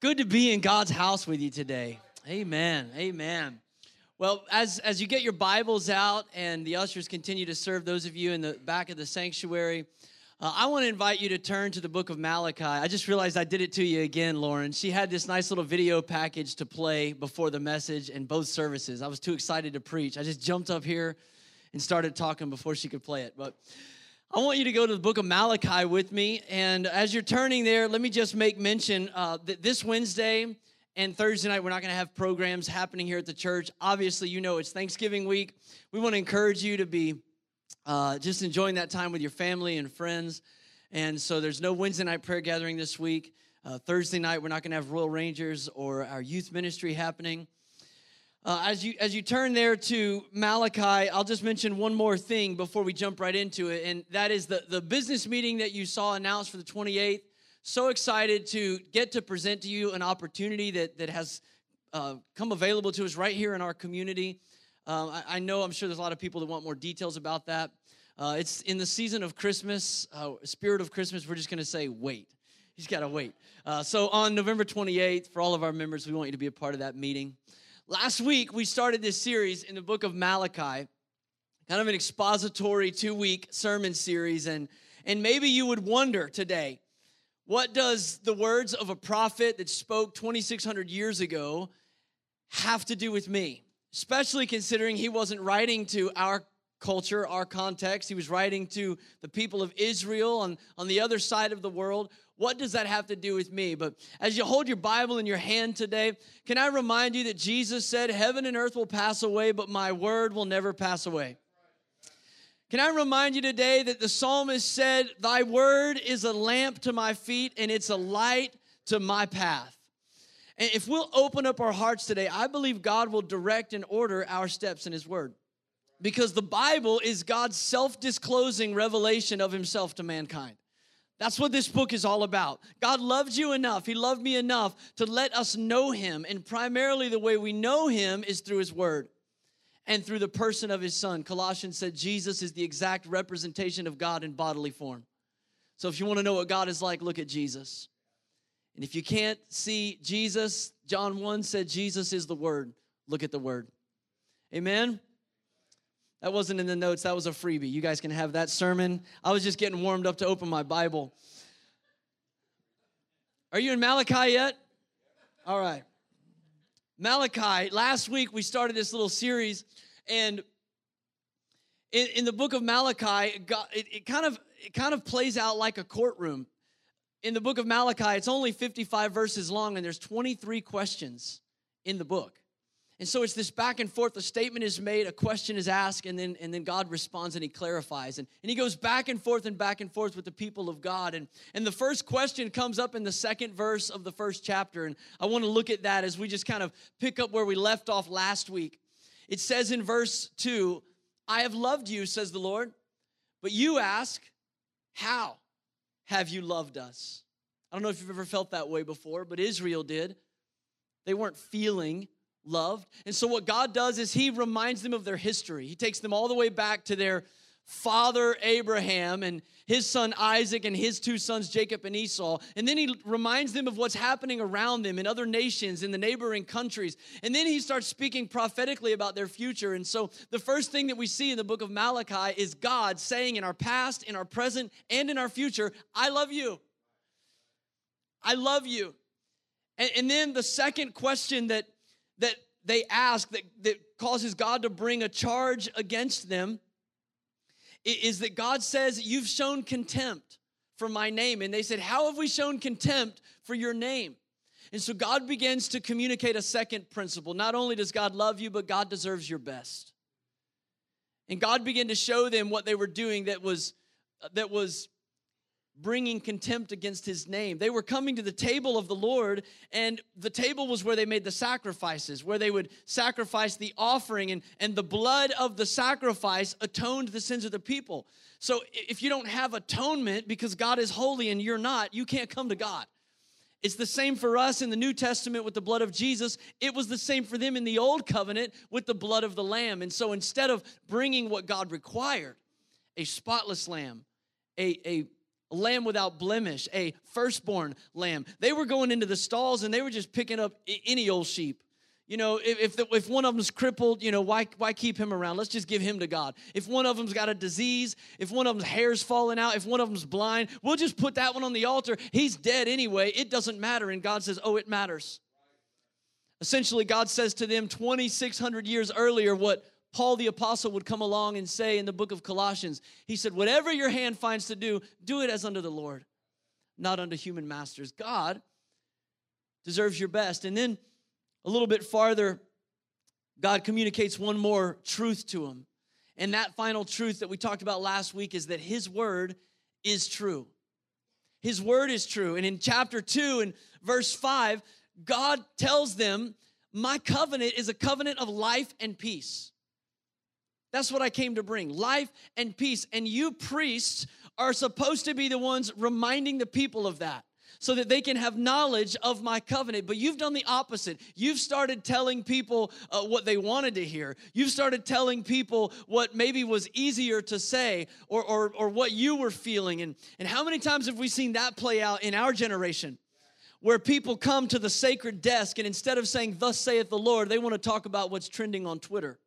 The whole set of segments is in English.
Good to be in God's house with you today. Amen. Amen. Well, as, as you get your Bibles out and the ushers continue to serve those of you in the back of the sanctuary, uh, I want to invite you to turn to the book of Malachi. I just realized I did it to you again, Lauren. She had this nice little video package to play before the message in both services. I was too excited to preach. I just jumped up here and started talking before she could play it. But I want you to go to the book of Malachi with me. And as you're turning there, let me just make mention uh, that this Wednesday and Thursday night, we're not going to have programs happening here at the church. Obviously, you know it's Thanksgiving week. We want to encourage you to be uh, just enjoying that time with your family and friends. And so there's no Wednesday night prayer gathering this week. Uh, Thursday night, we're not going to have Royal Rangers or our youth ministry happening. Uh, as you as you turn there to Malachi, I'll just mention one more thing before we jump right into it, and that is the the business meeting that you saw announced for the 28th. So excited to get to present to you an opportunity that that has uh, come available to us right here in our community. Uh, I, I, know I'm sure there's a lot of people that want more details about that. Uh, it's in the season of Christmas, uh, spirit of Christmas. We're just going to say wait. He's got to wait. Uh, so on November 28th, for all of our members, we want you to be a part of that meeting. Last week, we started this series in the book of Malachi, kind of an expository two week sermon series. And, and maybe you would wonder today, what does the words of a prophet that spoke 2,600 years ago have to do with me? Especially considering he wasn't writing to our culture, our context. He was writing to the people of Israel on, on the other side of the world. What does that have to do with me? But as you hold your Bible in your hand today, can I remind you that Jesus said, Heaven and earth will pass away, but my word will never pass away? Can I remind you today that the psalmist said, Thy word is a lamp to my feet and it's a light to my path. And if we'll open up our hearts today, I believe God will direct and order our steps in His Word. Because the Bible is God's self disclosing revelation of Himself to mankind. That's what this book is all about. God loved you enough, He loved me enough to let us know Him. And primarily, the way we know Him is through His Word and through the person of His Son. Colossians said Jesus is the exact representation of God in bodily form. So if you want to know what God is like, look at Jesus. And if you can't see Jesus, John 1 said Jesus is the Word. Look at the Word. Amen? That wasn't in the notes, that was a freebie. You guys can have that sermon. I was just getting warmed up to open my Bible. Are you in Malachi yet? All right. Malachi, last week we started this little series, and in, in the book of Malachi, it, it, kind of, it kind of plays out like a courtroom. In the book of Malachi, it's only 55 verses long, and there's 23 questions in the book. And so it's this back and forth. A statement is made, a question is asked, and then, and then God responds and he clarifies. And, and he goes back and forth and back and forth with the people of God. And, and the first question comes up in the second verse of the first chapter. And I want to look at that as we just kind of pick up where we left off last week. It says in verse 2 I have loved you, says the Lord. But you ask, How have you loved us? I don't know if you've ever felt that way before, but Israel did. They weren't feeling loved. And so, what God does is He reminds them of their history. He takes them all the way back to their father Abraham and his son Isaac and his two sons Jacob and Esau. And then he reminds them of what's happening around them in other nations, in the neighboring countries. And then he starts speaking prophetically about their future. And so the first thing that we see in the book of Malachi is God saying in our past, in our present, and in our future, I love you. I love you. And, and then the second question that that they ask that, that causes God to bring a charge against them is that God says, You've shown contempt for my name. And they said, How have we shown contempt for your name? And so God begins to communicate a second principle. Not only does God love you, but God deserves your best. And God began to show them what they were doing that was that was bringing contempt against his name. They were coming to the table of the Lord, and the table was where they made the sacrifices, where they would sacrifice the offering, and, and the blood of the sacrifice atoned the sins of the people. So if you don't have atonement because God is holy and you're not, you can't come to God. It's the same for us in the New Testament with the blood of Jesus. It was the same for them in the Old Covenant with the blood of the Lamb. And so instead of bringing what God required, a spotless lamb, a, a a lamb without blemish, a firstborn lamb. They were going into the stalls and they were just picking up any old sheep. You know, if, if, the, if one of them's crippled, you know, why, why keep him around? Let's just give him to God. If one of them's got a disease, if one of them's hair's falling out, if one of them's blind, we'll just put that one on the altar. He's dead anyway. It doesn't matter. And God says, oh, it matters. Essentially, God says to them 2,600 years earlier what Paul the Apostle would come along and say in the book of Colossians. He said, Whatever your hand finds to do, do it as unto the Lord, not unto human masters. God deserves your best. And then a little bit farther, God communicates one more truth to him. And that final truth that we talked about last week is that his word is true. His word is true. And in chapter 2 and verse 5, God tells them, My covenant is a covenant of life and peace. That's what I came to bring life and peace. And you priests are supposed to be the ones reminding the people of that so that they can have knowledge of my covenant. But you've done the opposite. You've started telling people uh, what they wanted to hear. You've started telling people what maybe was easier to say or, or, or what you were feeling. And, and how many times have we seen that play out in our generation? Where people come to the sacred desk and instead of saying, Thus saith the Lord, they want to talk about what's trending on Twitter.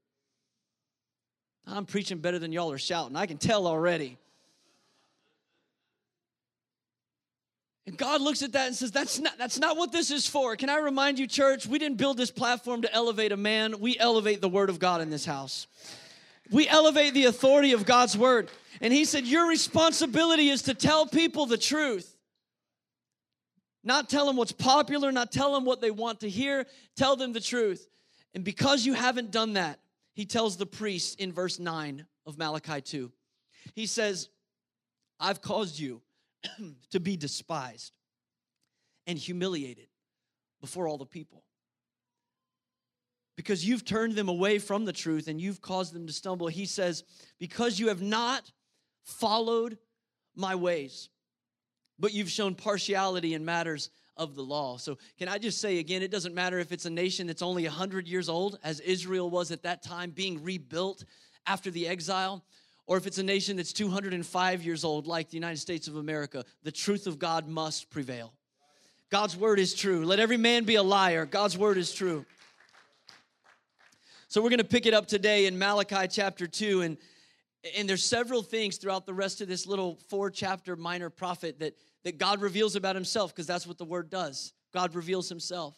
I'm preaching better than y'all are shouting. I can tell already. And God looks at that and says, that's not, that's not what this is for. Can I remind you, church, we didn't build this platform to elevate a man, we elevate the word of God in this house. We elevate the authority of God's word. And he said, Your responsibility is to tell people the truth. Not tell them what's popular, not tell them what they want to hear, tell them the truth. And because you haven't done that, he tells the priest in verse 9 of Malachi 2. He says, I've caused you to be despised and humiliated before all the people. Because you've turned them away from the truth and you've caused them to stumble. He says, Because you have not followed my ways, but you've shown partiality in matters of the law. So, can I just say again, it doesn't matter if it's a nation that's only 100 years old, as Israel was at that time, being rebuilt after the exile, or if it's a nation that's 205 years old, like the United States of America, the truth of God must prevail. God's word is true. Let every man be a liar. God's word is true. So, we're going to pick it up today in Malachi chapter 2. And, and there's several things throughout the rest of this little four chapter minor prophet that that God reveals about himself because that's what the word does. God reveals himself.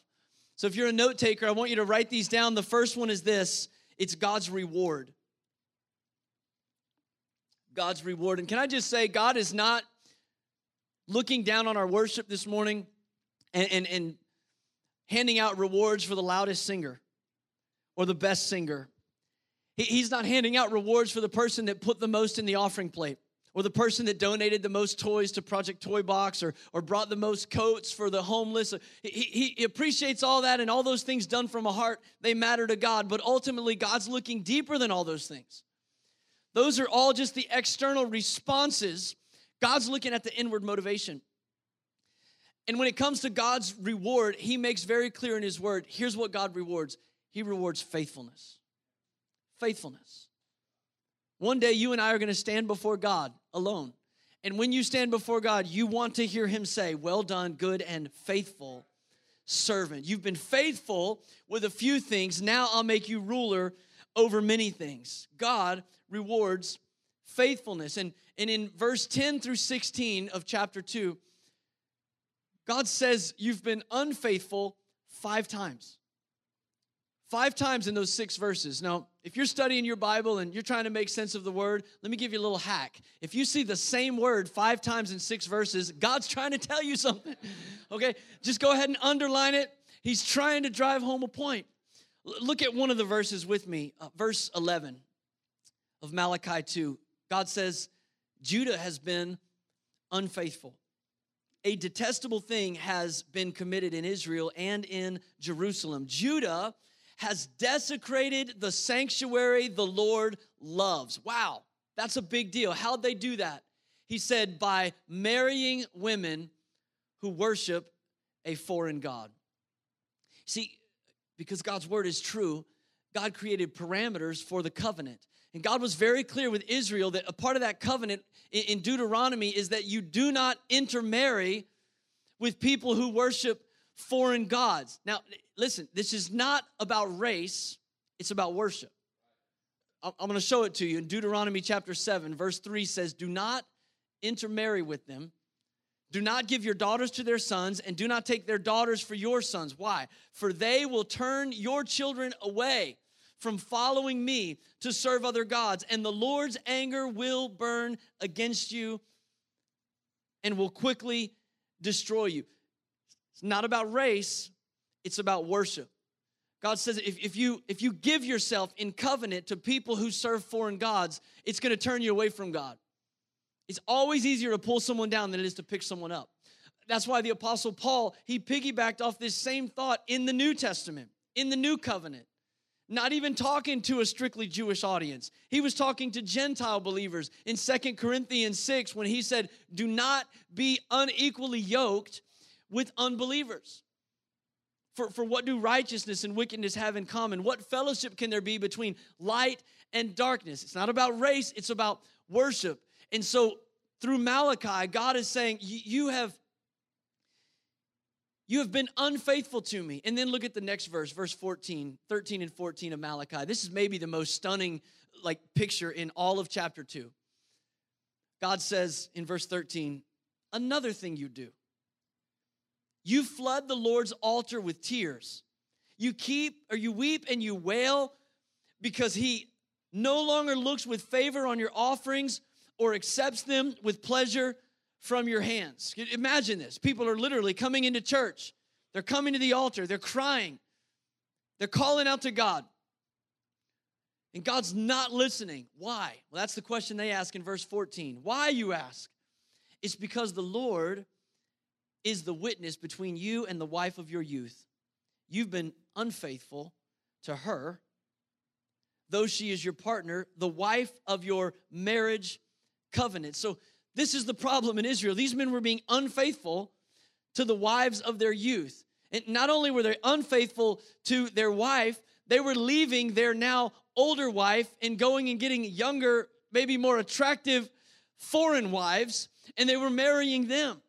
So if you're a note taker, I want you to write these down. The first one is this it's God's reward. God's reward. And can I just say, God is not looking down on our worship this morning and, and, and handing out rewards for the loudest singer or the best singer. He, he's not handing out rewards for the person that put the most in the offering plate or the person that donated the most toys to Project Toy Box or, or brought the most coats for the homeless. He, he appreciates all that and all those things done from a heart, they matter to God. But ultimately, God's looking deeper than all those things. Those are all just the external responses. God's looking at the inward motivation. And when it comes to God's reward, He makes very clear in His word here's what God rewards He rewards faithfulness. Faithfulness. One day you and I are going to stand before God alone. And when you stand before God, you want to hear Him say, Well done, good and faithful servant. You've been faithful with a few things. Now I'll make you ruler over many things. God rewards faithfulness. And, and in verse 10 through 16 of chapter 2, God says, You've been unfaithful five times. Five times in those six verses. Now, if you're studying your Bible and you're trying to make sense of the word, let me give you a little hack. If you see the same word five times in six verses, God's trying to tell you something. Okay? Just go ahead and underline it. He's trying to drive home a point. Look at one of the verses with me, uh, verse 11 of Malachi 2. God says, Judah has been unfaithful. A detestable thing has been committed in Israel and in Jerusalem. Judah has desecrated the sanctuary the Lord loves. Wow, that's a big deal. How'd they do that? He said, by marrying women who worship a foreign God. See, because God's word is true, God created parameters for the covenant. And God was very clear with Israel that a part of that covenant in Deuteronomy is that you do not intermarry with people who worship foreign gods. Now, listen, this is not about race, it's about worship. I'm going to show it to you in Deuteronomy chapter 7, verse 3 says, Do not intermarry with them. Do not give your daughters to their sons, and do not take their daughters for your sons. Why? For they will turn your children away from following me to serve other gods, and the Lord's anger will burn against you and will quickly destroy you. It's not about race, it's about worship. God says if, if, you, if you give yourself in covenant to people who serve foreign gods, it's gonna turn you away from God. It's always easier to pull someone down than it is to pick someone up. That's why the Apostle Paul, he piggybacked off this same thought in the New Testament, in the New Covenant. Not even talking to a strictly Jewish audience. He was talking to Gentile believers in Second Corinthians 6 when he said, Do not be unequally yoked with unbelievers. For, for what do righteousness and wickedness have in common? What fellowship can there be between light and darkness? It's not about race, it's about worship. And so through Malachi, God is saying, You have you have been unfaithful to me. And then look at the next verse, verse 14, 13 and 14 of Malachi. This is maybe the most stunning like picture in all of chapter 2. God says in verse 13, another thing you do. You flood the Lord's altar with tears. You keep or you weep and you wail because he no longer looks with favor on your offerings or accepts them with pleasure from your hands. Imagine this. People are literally coming into church. They're coming to the altar. They're crying. They're calling out to God. And God's not listening. Why? Well, that's the question they ask in verse 14. Why, you ask? It's because the Lord is the witness between you and the wife of your youth. You've been unfaithful to her, though she is your partner, the wife of your marriage covenant. So, this is the problem in Israel. These men were being unfaithful to the wives of their youth. And not only were they unfaithful to their wife, they were leaving their now older wife and going and getting younger, maybe more attractive foreign wives, and they were marrying them.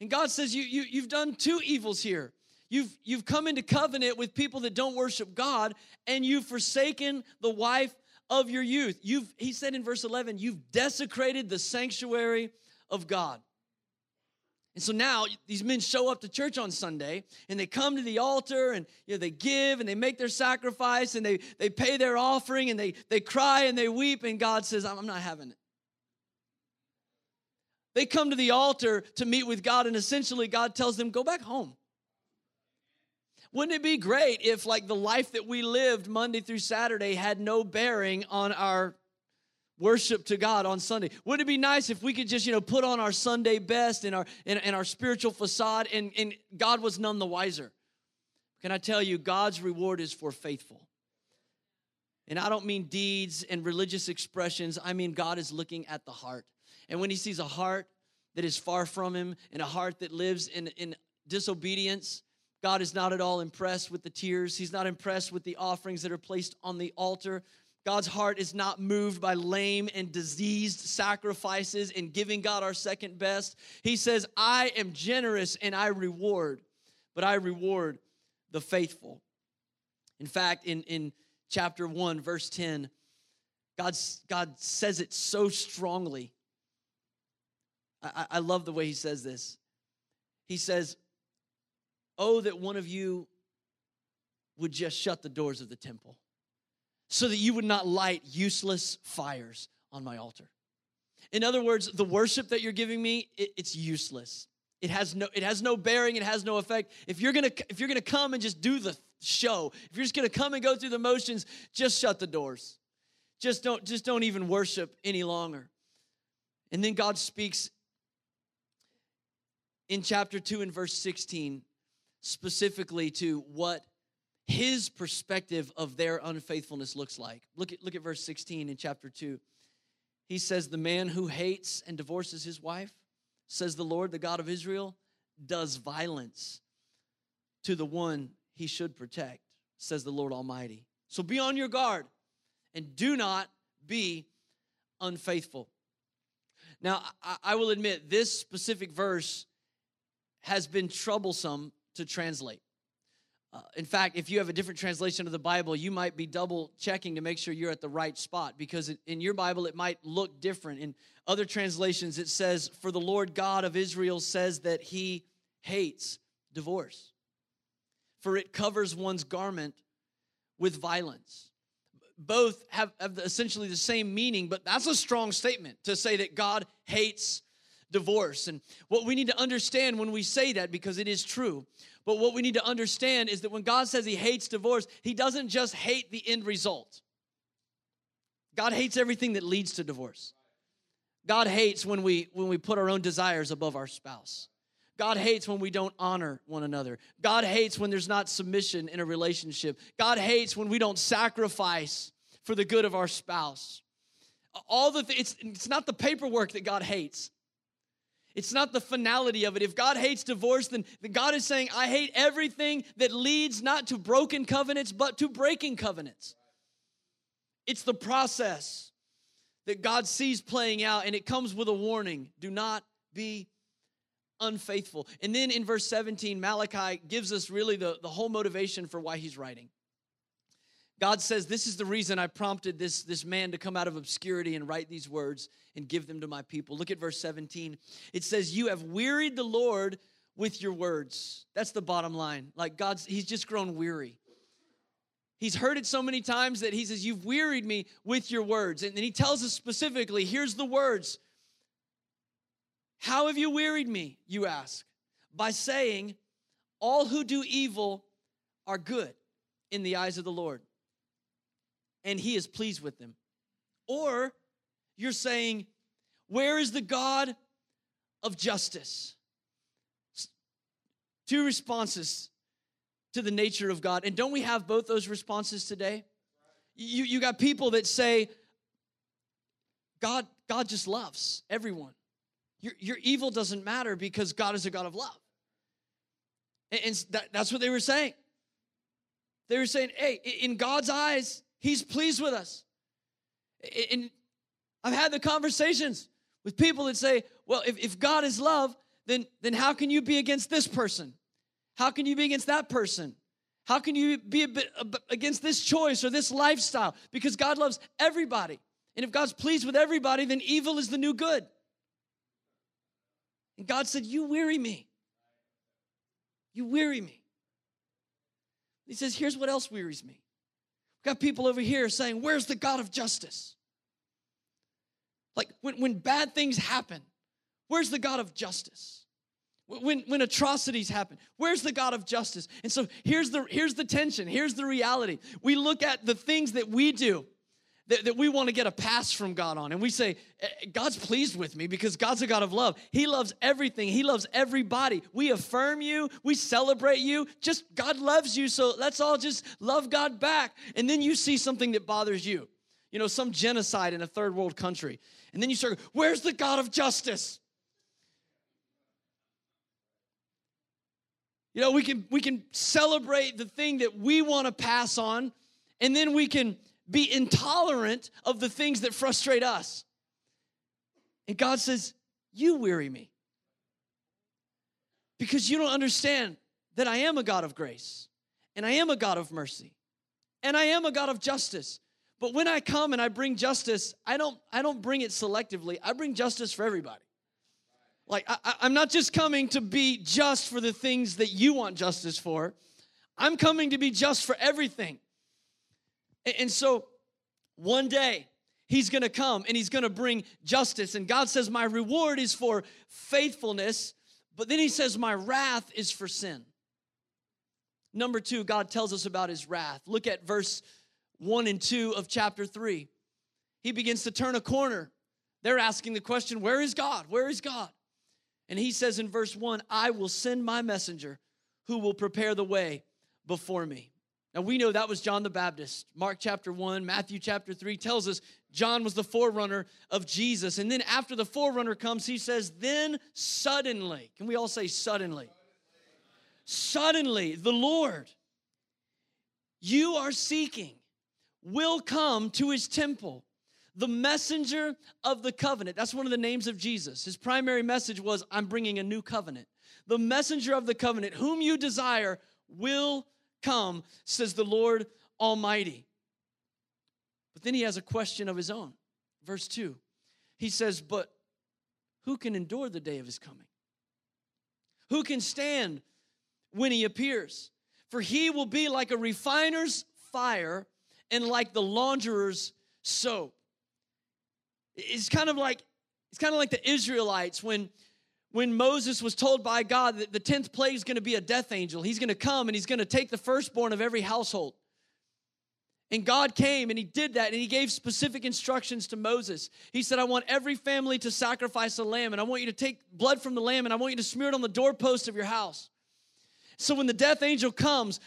And God says, you, you, You've done two evils here. You've, you've come into covenant with people that don't worship God, and you've forsaken the wife of your youth. You've, he said in verse 11, you've desecrated the sanctuary of God. And so now these men show up to church on Sunday and they come to the altar and you know, they give and they make their sacrifice and they, they pay their offering and they, they cry and they weep and God says, I'm not having it. They come to the altar to meet with God, and essentially, God tells them, Go back home. Wouldn't it be great if, like, the life that we lived Monday through Saturday had no bearing on our worship to God on Sunday? Wouldn't it be nice if we could just, you know, put on our Sunday best and our and, and our spiritual facade and, and God was none the wiser? Can I tell you, God's reward is for faithful. And I don't mean deeds and religious expressions, I mean God is looking at the heart. And when he sees a heart that is far from him and a heart that lives in, in disobedience, God is not at all impressed with the tears. He's not impressed with the offerings that are placed on the altar. God's heart is not moved by lame and diseased sacrifices and giving God our second best. He says, I am generous and I reward, but I reward the faithful. In fact, in, in chapter 1, verse 10, God, God says it so strongly. I, I love the way he says this. He says, Oh, that one of you would just shut the doors of the temple so that you would not light useless fires on my altar. In other words, the worship that you're giving me, it, it's useless. It has no it has no bearing, it has no effect. If you're going to if you're going to come and just do the show, if you're just going to come and go through the motions, just shut the doors. Just don't just don't even worship any longer. And then God speaks in chapter 2 and verse 16 specifically to what his perspective of their unfaithfulness looks like. Look at, look at verse 16 in chapter 2. He says, The man who hates and divorces his wife, says the Lord, the God of Israel, does violence to the one he should protect, says the Lord Almighty. So be on your guard and do not be unfaithful. Now, I, I will admit, this specific verse has been troublesome to translate. Uh, in fact, if you have a different translation of the Bible, you might be double checking to make sure you're at the right spot because in your Bible it might look different. In other translations, it says, For the Lord God of Israel says that he hates divorce, for it covers one's garment with violence. Both have, have essentially the same meaning, but that's a strong statement to say that God hates divorce. And what we need to understand when we say that, because it is true, but what we need to understand is that when God says He hates divorce, He doesn't just hate the end result. God hates everything that leads to divorce. God hates when we when we put our own desires above our spouse. God hates when we don't honor one another. God hates when there's not submission in a relationship. God hates when we don't sacrifice for the good of our spouse. All the th- it's, it's not the paperwork that God hates. It's not the finality of it. If God hates divorce, then, then God is saying, I hate everything that leads not to broken covenants, but to breaking covenants. It's the process that God sees playing out, and it comes with a warning do not be unfaithful. And then in verse 17, Malachi gives us really the, the whole motivation for why he's writing. God says, This is the reason I prompted this, this man to come out of obscurity and write these words and give them to my people. Look at verse 17. It says, You have wearied the Lord with your words. That's the bottom line. Like God's, He's just grown weary. He's heard it so many times that He says, You've wearied me with your words. And then He tells us specifically, Here's the words How have you wearied me? You ask. By saying, All who do evil are good in the eyes of the Lord and he is pleased with them. Or you're saying, Where is the God of justice? Two responses to the nature of God. And don't we have both those responses today? You, you got people that say, God, God just loves everyone. Your, your evil doesn't matter because God is a God of love. And, and that, that's what they were saying. They were saying, hey, in God's eyes, He's pleased with us. And I've had the conversations with people that say, well, if, if God is love, then, then how can you be against this person? How can you be against that person? How can you be a bit against this choice or this lifestyle? Because God loves everybody. And if God's pleased with everybody, then evil is the new good. And God said, You weary me. You weary me. He says, Here's what else wearies me Got people over here saying, Where's the God of justice? Like when, when bad things happen, where's the God of justice? When, when atrocities happen, where's the God of justice? And so here's the, here's the tension, here's the reality. We look at the things that we do that, that we want to get a pass from God on. And we say, eh, God's pleased with me because God's a God of love. He loves everything, He loves everybody. We affirm you, we celebrate you. Just God loves you, so let's all just love God back. And then you see something that bothers you, you know, some genocide in a third world country. And then you start, where's the God of justice? You know, we can we can celebrate the thing that we want to pass on, and then we can be intolerant of the things that frustrate us. And God says, You weary me. Because you don't understand that I am a God of grace, and I am a God of mercy, and I am a God of justice. But when I come and I bring justice, I don't, I don't bring it selectively, I bring justice for everybody. Like, I, I'm not just coming to be just for the things that you want justice for, I'm coming to be just for everything. And so one day, he's gonna come and he's gonna bring justice. And God says, My reward is for faithfulness, but then he says, My wrath is for sin. Number two, God tells us about his wrath. Look at verse one and two of chapter three. He begins to turn a corner. They're asking the question, Where is God? Where is God? And he says in verse one, I will send my messenger who will prepare the way before me. Now we know that was John the Baptist. Mark chapter 1, Matthew chapter 3 tells us John was the forerunner of Jesus. And then after the forerunner comes, he says, Then suddenly, can we all say suddenly? Suddenly, the Lord you are seeking will come to his temple. the messenger of the covenant. That's one of the names of Jesus. His primary message was, I'm bringing a new covenant. The messenger of the covenant, whom you desire, will come, says the Lord Almighty. But then he has a question of his own. Verse 2. He says, But who can endure the day of his coming? Who can stand when he appears? For he will be like a refiner's fire and like the launderer's soap. It's kind of like it's kind of like the Israelites when when Moses was told by God that the 10th plague is going to be a death angel. He's going to come and he's going to take the firstborn of every household. And God came and he did that and he gave specific instructions to Moses. He said, I want every family to sacrifice a lamb and I want you to take blood from the lamb and I want you to smear it on the doorpost of your house. So when the death angel comes,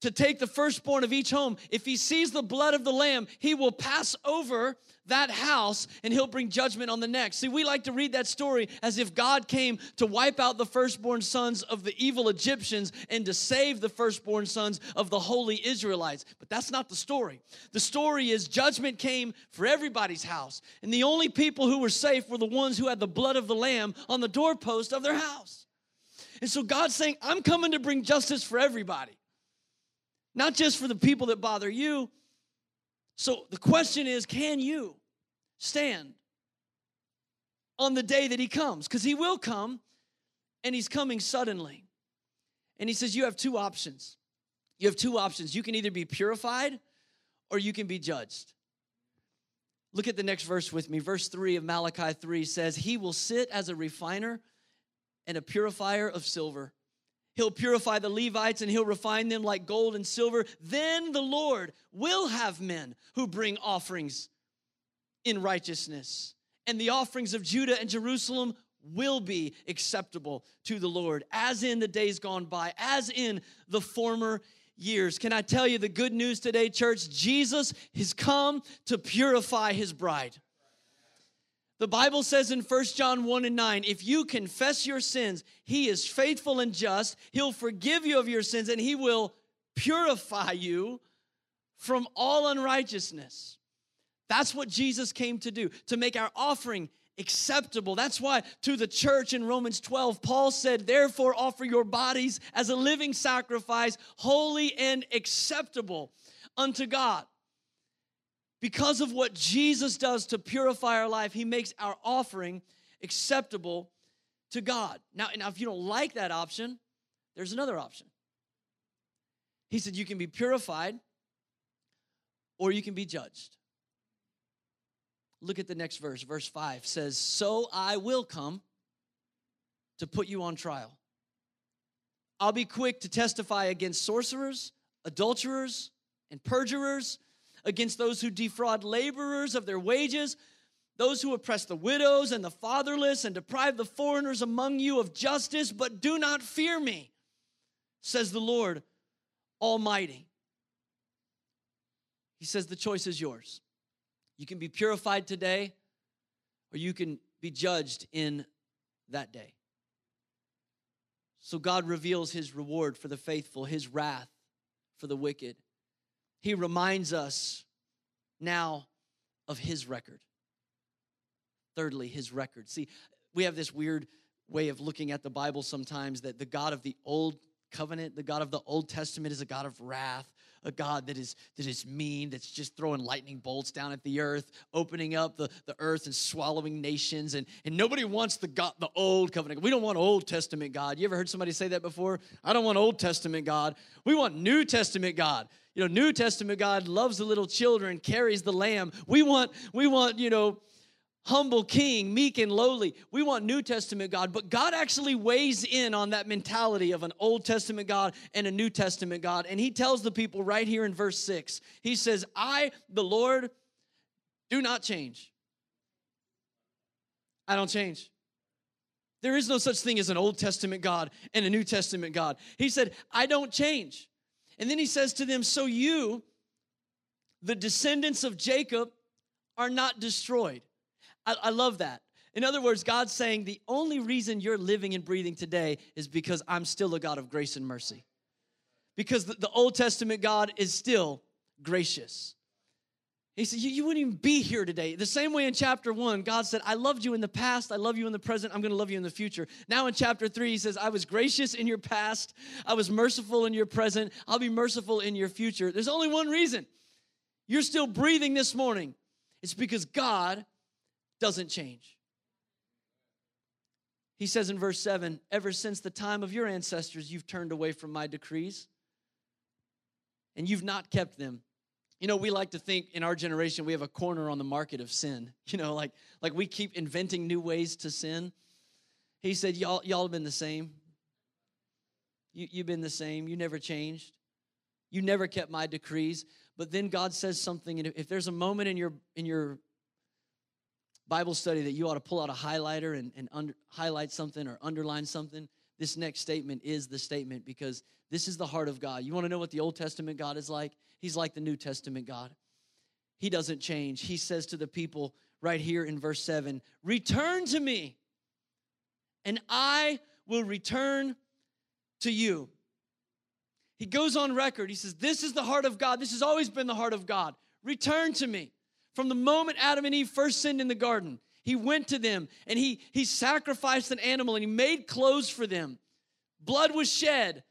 to take the firstborn of each home, if he sees the blood of the lamb, he will pass over that house and he'll bring judgment on the next. See, we like to read that story as if God came to wipe out the firstborn sons of the evil Egyptians and to save the firstborn sons of the holy Israelites. But that's not the story. The story is judgment came for everybody's house, and the only people who were safe were the ones who had the blood of the lamb on the doorpost of their house. And so God's saying, I'm coming to bring justice for everybody not just for the people that bother you. So the question is can you stand on the day that he comes? Because he will come and he's coming suddenly. And he says, You have two options. You have two options. You can either be purified or you can be judged. Look at the next verse with me. Verse 3 of Malachi 3 says, He will sit as a refiner and a purifier of silver. He'll purify the Levites and he'll refine them like gold and silver. Then the Lord will have men who bring offerings in righteousness. And the offerings of Judah and Jerusalem will be acceptable to the Lord, as in the days gone by, as in the former years. Can I tell you the good news today, church? Jesus has come to purify his bride. The Bible says in 1 John 1 and 9, if you confess your sins, he is faithful and just. He'll forgive you of your sins and he will purify you from all unrighteousness. That's what Jesus came to do, to make our offering acceptable. That's why to the church in Romans 12, Paul said, Therefore, offer your bodies as a living sacrifice, holy and acceptable unto God. Because of what Jesus does to purify our life, he makes our offering acceptable to God. Now, now if you don't like that option, there's another option. He said you can be purified or you can be judged. Look at the next verse. Verse 5 says, So I will come to put you on trial. I'll be quick to testify against sorcerers, adulterers, and perjurers against those who defraud laborers of their wages, those who oppress the widows and the fatherless, and deprive the foreigners among you of justice, but do not fear me, says the Lord Almighty. He says the choice is yours. You can be purified today, or you can be judged in that day. So God reveals his reward for the faithful, his wrath for the wicked he reminds us now of his record. Thirdly, his record. See, we have this weird way of looking at the Bible sometimes that the God of the old covenant, the God of the Old Testament is a God of wrath, a God that is that is mean, that's just throwing lightning bolts down at the earth, opening up the, the earth and swallowing nations. And, and nobody wants the God, the old covenant. We don't want Old Testament God. You ever heard somebody say that before? I don't want Old Testament God. We want New Testament God you know new testament god loves the little children carries the lamb we want we want you know humble king meek and lowly. We want new testament god but god actually weighs in on that mentality of an old testament god and a new testament god. And he tells the people right here in verse 6 he says i the lord do not change. I don't change. There is no such thing as an old testament god and a new testament god. He said i don't change. And then he says to them, So you, the descendants of Jacob, are not destroyed. I, I, love that. In other words, God's saying the only reason you're living and breathing today is because I'm still a God of grace and mercy. Because the, the Old Testament God is still gracious. He said, you, you wouldn't even be here today. The same way in chapter one, God said, I loved you in the past, I love you in the present, I'm gonna love you in the future. Now in chapter three, he says, I was gracious in your past, I was merciful in your present, I'll be merciful in your future. There's only one reason you're still breathing this morning. It's because God doesn't change. He says in verse 7 Ever since the time of your ancestors, you've turned away from my decrees, and you've not kept them. You know, we like to think in our generation we have a corner on the market of sin. You know, like, like we keep inventing new ways to sin. He said, Y'all, y'all have been the same. You, you've been the same. You never changed. You never kept my decrees. But then God says something, and if there's a moment in your in your Bible study that you ought to pull out a highlighter and, and under, highlight something or underline something, this next statement is the statement because this is the heart of God. You want to know what the Old Testament God is like? He's like the New Testament God. He doesn't change. He says to the people right here in verse 7 Return to me, and I will return to you. He goes on record. He says, This is the heart of God. This has always been the heart of God. Return to me. From the moment Adam and Eve first sinned in the garden, he went to them and he, he sacrificed an animal and he made clothes for them. Blood was shed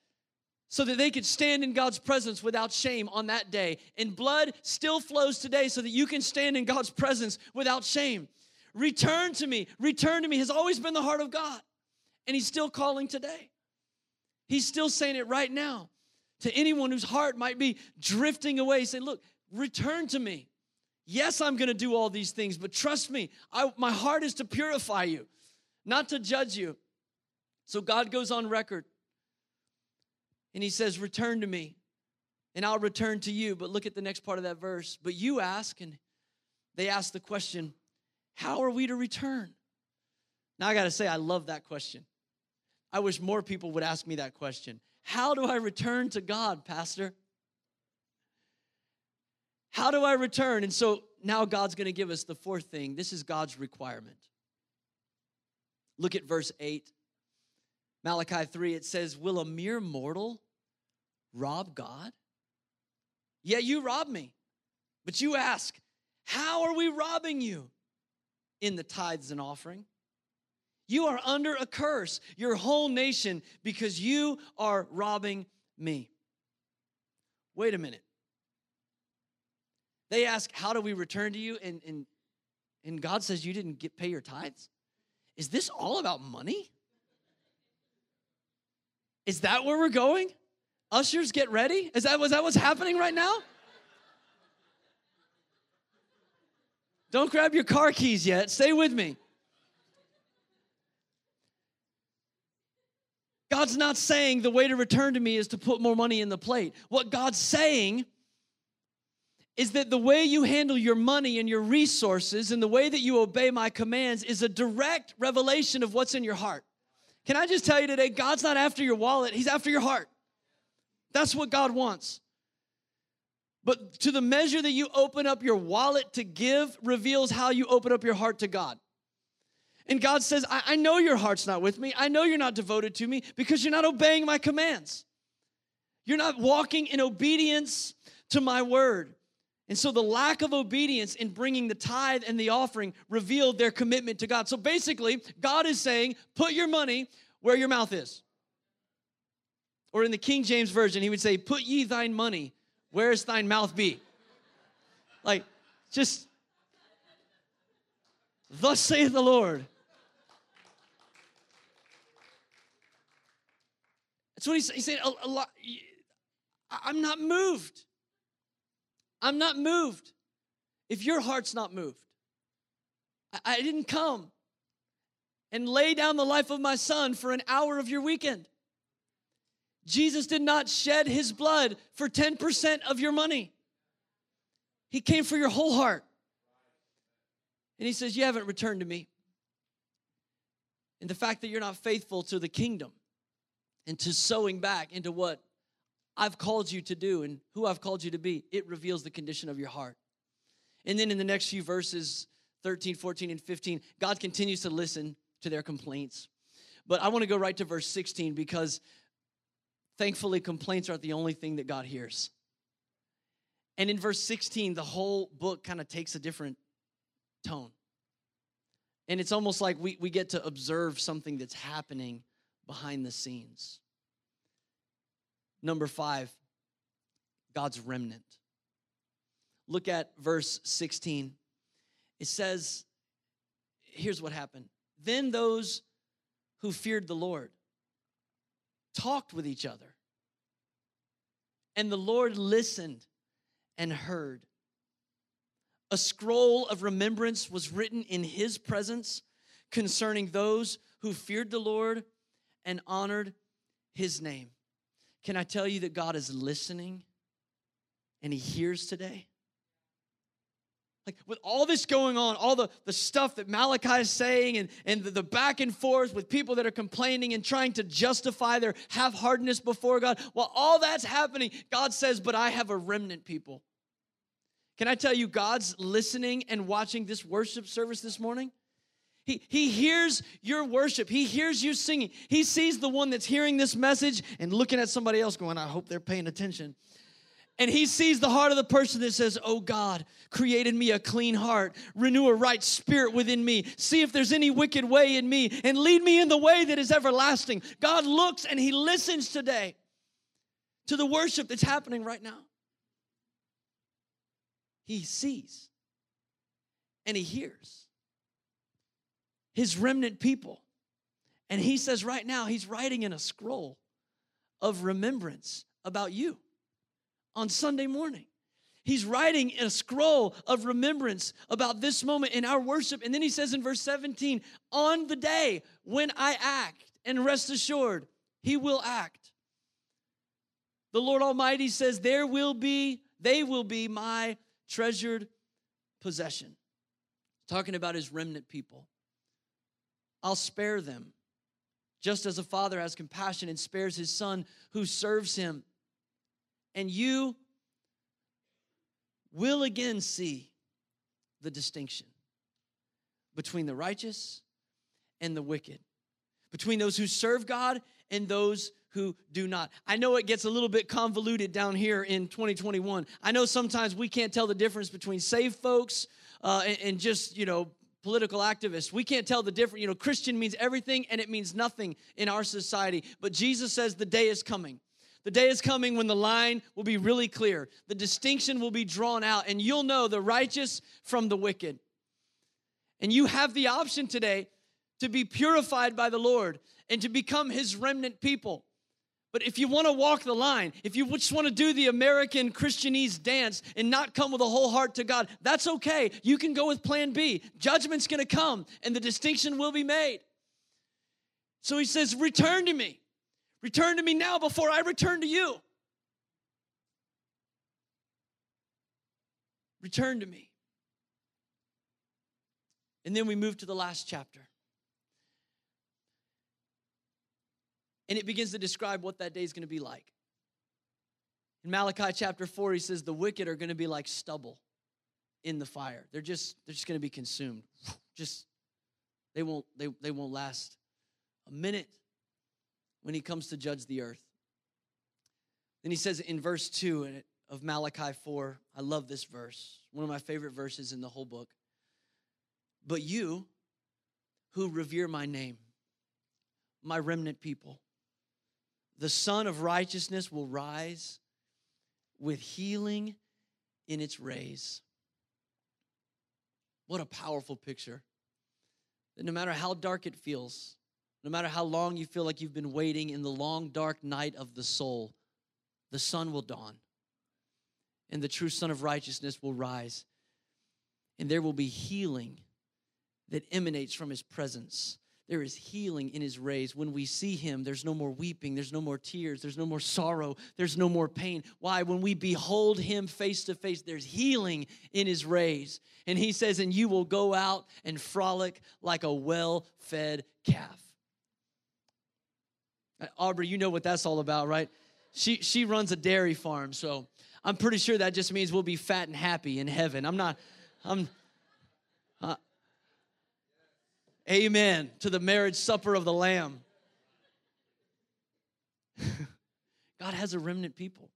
so that they could stand in God's presence without shame on that day. And blood still flows today so that you can stand in God's presence without shame. Return to me, return to me has always been the heart of God. And He's still calling today. He's still saying it right now to anyone whose heart might be drifting away. Say, look, return to me. Yes, I'm going to do all these things, but trust me, I, my heart is to purify you, not to judge you. So God goes on record and he says, Return to me, and I'll return to you. But look at the next part of that verse. But you ask, and they ask the question, How are we to return? Now I got to say, I love that question. I wish more people would ask me that question. How do I return to God, Pastor? How do I return? And so now God's going to give us the fourth thing. This is God's requirement. Look at verse 8. Malachi 3, it says, Will a mere mortal rob God? Yeah, you rob me. But you ask, How are we robbing you? In the tithes and offering. You are under a curse, your whole nation, because you are robbing me. Wait a minute. They ask, How do we return to you? And, and, and God says, You didn't get, pay your tithes? Is this all about money? Is that where we're going? Ushers, get ready. Is that, was that what's happening right now? Don't grab your car keys yet. Stay with me. God's not saying the way to return to me is to put more money in the plate. What God's saying is that the way you handle your money and your resources and the way that you obey my commands is a direct revelation of what's in your heart. Can I just tell you today, God's not after your wallet, He's after your heart. That's what God wants. But to the measure that you open up your wallet to give reveals how you open up your heart to God. And God says, I, I, know your heart's not with me. I know you're not devoted to me because you're not obeying my commands. You're not walking in obedience to my word. And so the lack of obedience in bringing the tithe and the offering revealed their commitment to God. So basically, God is saying, put your money where your mouth is. Or in the King James Version, he would say, put ye thine money where's thine mouth be. Like, just, thus saith the Lord. That's what he's, he's saying. A, a lot, I'm not moved. I'm not moved if your heart's not moved. I, I didn't come and lay down the life of my son for an hour of your weekend. Jesus did not shed his blood for 10% of your money. He came for your whole heart. And he says, You haven't returned to me. And the fact that you're not faithful to the kingdom and to sowing back into what I've called you to do and who I've called you to be, it reveals the condition of your heart. And then in the next few verses, 13, 14, and 15, God continues to listen to their complaints. But I want to go right to verse 16 because thankfully, complaints aren't the only thing that God hears. And in verse 16, the whole book kind of takes a different tone. And it's almost like we, we get to observe something that's happening behind the scenes. Number five, God's remnant. Look at verse 16. It says, here's what happened. Then those who feared the Lord talked with each other, and the Lord listened and heard. A scroll of remembrance was written in his presence concerning those who feared the Lord and honored his name. Can I tell you that God is listening and he hears today? Like with all this going on, all the, the stuff that Malachi is saying and, and the, the back and forth with people that are complaining and trying to justify their half-heartedness before God, while all that's happening, God says, but I have a remnant people. Can I tell you, God's listening and watching this worship service this morning? He, he hears your worship. He hears you singing. He sees the one that's hearing this message and looking at somebody else going, I hope they're paying attention. And he sees the heart of the person that says, Oh God, created me a clean heart, renew a right spirit within me, see if there's any wicked way in me, and lead me in the way that is everlasting. God looks and he listens today to the worship that's happening right now. He sees and he hears his remnant people. And he says right now, he's writing in a scroll of remembrance about you on Sunday morning. He's writing in a scroll of remembrance about this moment in our worship. And then he says in verse 17, on the day when I act, and rest assured, he will act. The Lord Almighty says, There will be, they will be my treasured possession. Talking about his remnant people. I'll spare them, just as a father has compassion and spares his son who serves him and you will again see the distinction between the righteous and the wicked, between those who serve God and those who do not. I know it gets a little bit convoluted down here in 2021. I know sometimes we can't tell the difference between saved folks uh, and, and just, you know, political activists. We can't tell the difference. You know, Christian means everything and it means nothing in our society. But Jesus says the day is coming the day is coming when the line will be really clear. The distinction will be drawn out, and you'll know the righteous from the wicked. And you have the option today to be purified by the Lord and to become his remnant people. But if you want to walk the line, if you just want to do the American Christianese dance and not come with a whole heart to God, that's okay. You can go with plan B. Judgment's going to come and the distinction will be made. So he says, Return to me. Return to me now before I return to you. Return to me. And then we move to the last chapter. And it begins to describe what that day is going to be like. In Malachi chapter 4, he says, The wicked are going to be like stubble in the fire. They're just, they're just going to be consumed. Just, they won't, they, they won't last a minute when he comes to judge the earth. Then he says in verse 2 of Malachi 4, I love this verse, one of my favorite verses in the whole book. But you who revere my name, my remnant people, the Sun of Righteousness will rise with healing in its rays. What a powerful picture. That no matter how dark it feels, no matter how long you feel like you've been waiting in the long, dark night of the soul, the sun will dawn, and the true Sun of Righteousness will rise, and there will be healing that emanates from His presence. There is healing in his rays. When we see him, there's no more weeping, there's no more tears, there's no more sorrow, there's no more pain. Why? When we behold him face to face, there's healing in his rays. And he says, And you will go out and frolic like a well fed calf. Uh, Aubrey, you know what that's all about, right? She she runs a dairy farm, so I'm pretty sure that just means we'll be fat and happy in heaven. I'm not. I'm. Uh, amen to the marriage supper of the Lamb. God has a remnant people.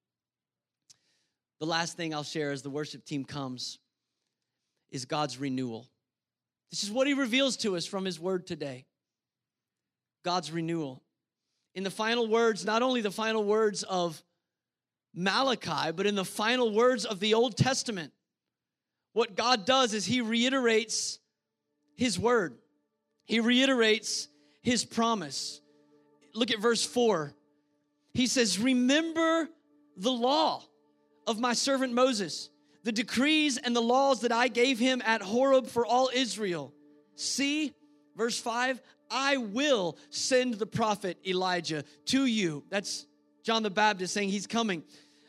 the last thing I'll share as the worship team comes is God's renewal. This is what he reveals to us from his word today God's renewal. In the final words, not only the final words of Malachi, but in the final words of the Old Testament, what God does is he reiterates his word, he reiterates his promise. Look at verse 4. He says, Remember the law of my servant Moses, the decrees and the laws that I gave him at Horeb for all Israel. See, verse 5 I will send the prophet Elijah to you. That's John the Baptist saying he's coming.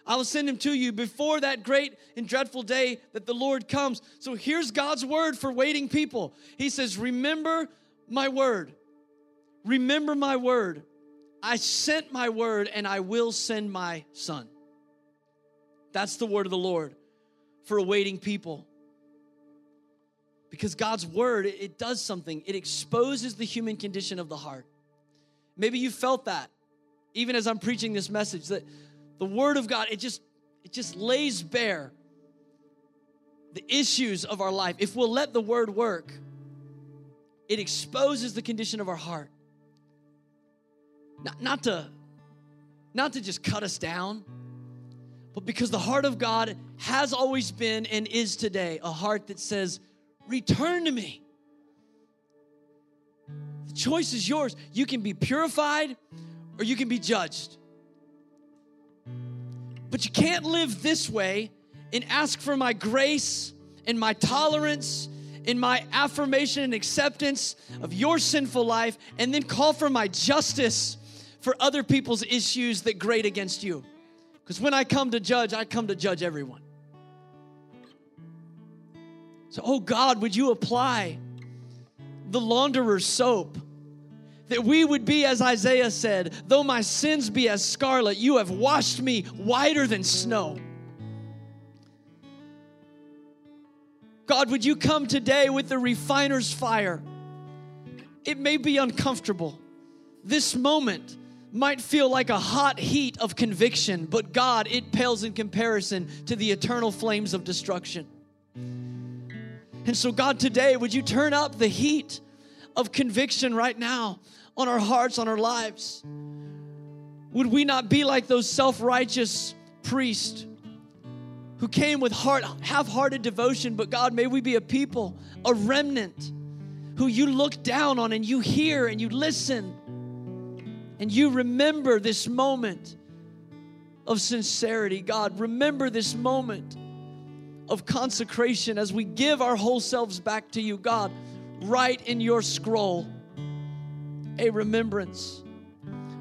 I will send him to you before that great and dreadful day that the Lord comes. So here's God's word for waiting people. He says, Remember my word. Remember my word. I sent my word and I will send my son. That's the word of the Lord for awaiting people. Because God's word, it does something. It exposes the human condition of the heart. Maybe you felt that even as I'm preaching this message that the word of God, it just it just lays bare the issues of our life. If we'll let the word work, it exposes the condition of our heart. Not, not to not to just cut us down, but because the heart of God has always been and is today a heart that says, Return to me. The choice is yours. You can be purified or you can be judged. But you can't live this way and ask for my grace and my tolerance and my affirmation and acceptance of your sinful life and then call for my justice for other people's issues that grate against you. Because when I come to judge, I come to judge everyone. So, oh God, would you apply the launderer's soap? That we would be, as Isaiah said, though my sins be as scarlet, you have washed me whiter than snow. God, would you come today with the refiner's fire? It may be uncomfortable. This moment might feel like a hot heat of conviction, but God, it pales in comparison to the eternal flames of destruction. And so, God, today, would you turn up the heat of conviction right now on our hearts, on our lives? Would we not be like those self righteous priests who came with heart, half hearted devotion, but God, may we be a people, a remnant who you look down on and you hear and you listen and you remember this moment of sincerity, God, remember this moment of consecration as we give our whole selves back to you, God, write in your scroll a remembrance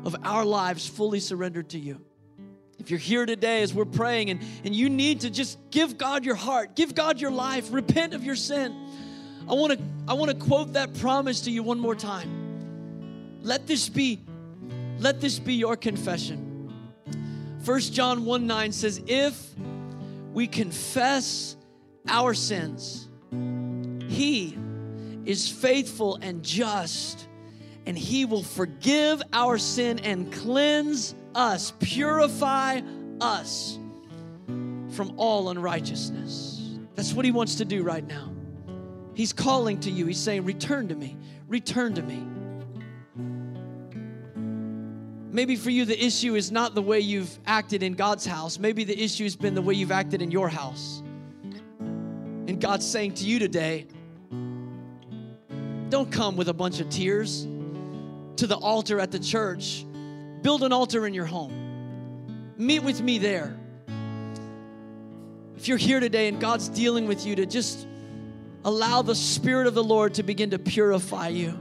of our lives fully surrendered to you. If you're here today as we're praying and, and you need to just give God your heart, give God your life, repent of your sin, I want to I want to quote that promise to you one more time. Let this be let this be your confession. 1 John 1 9 says, If we confess our sins, He is faithful and just, and He will forgive our sin and cleanse us, purify us from all unrighteousness. That's what He wants to do right now. He's calling to you, He's saying, Return to me, return to me. Maybe for you, the issue is not the way you've acted in God's house. Maybe the issue has been the way you've acted in your house. And God's saying to you today, don't come with a bunch of tears to the altar at the church. Build an altar in your home. Meet with me there. If you're here today and God's dealing with you to just allow the Spirit of the Lord to begin to purify you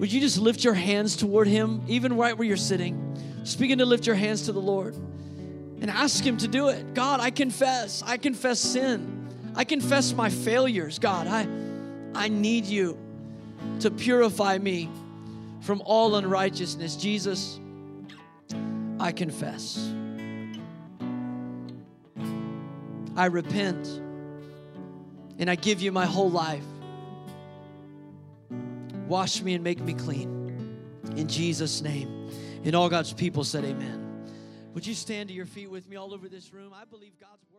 would you just lift your hands toward Him, even right where you're sitting? Just begin to lift your hands to the Lord and ask Him to do it. God, I confess. I confess sin. I confess my failures. God, I, I need you to purify me from all unrighteousness. Jesus, I confess. I repent and I give you my whole life. Wash me and make me clean. In Jesus' name. And all God's people said, Amen. Would you stand to your feet with me all over this room? I believe God's.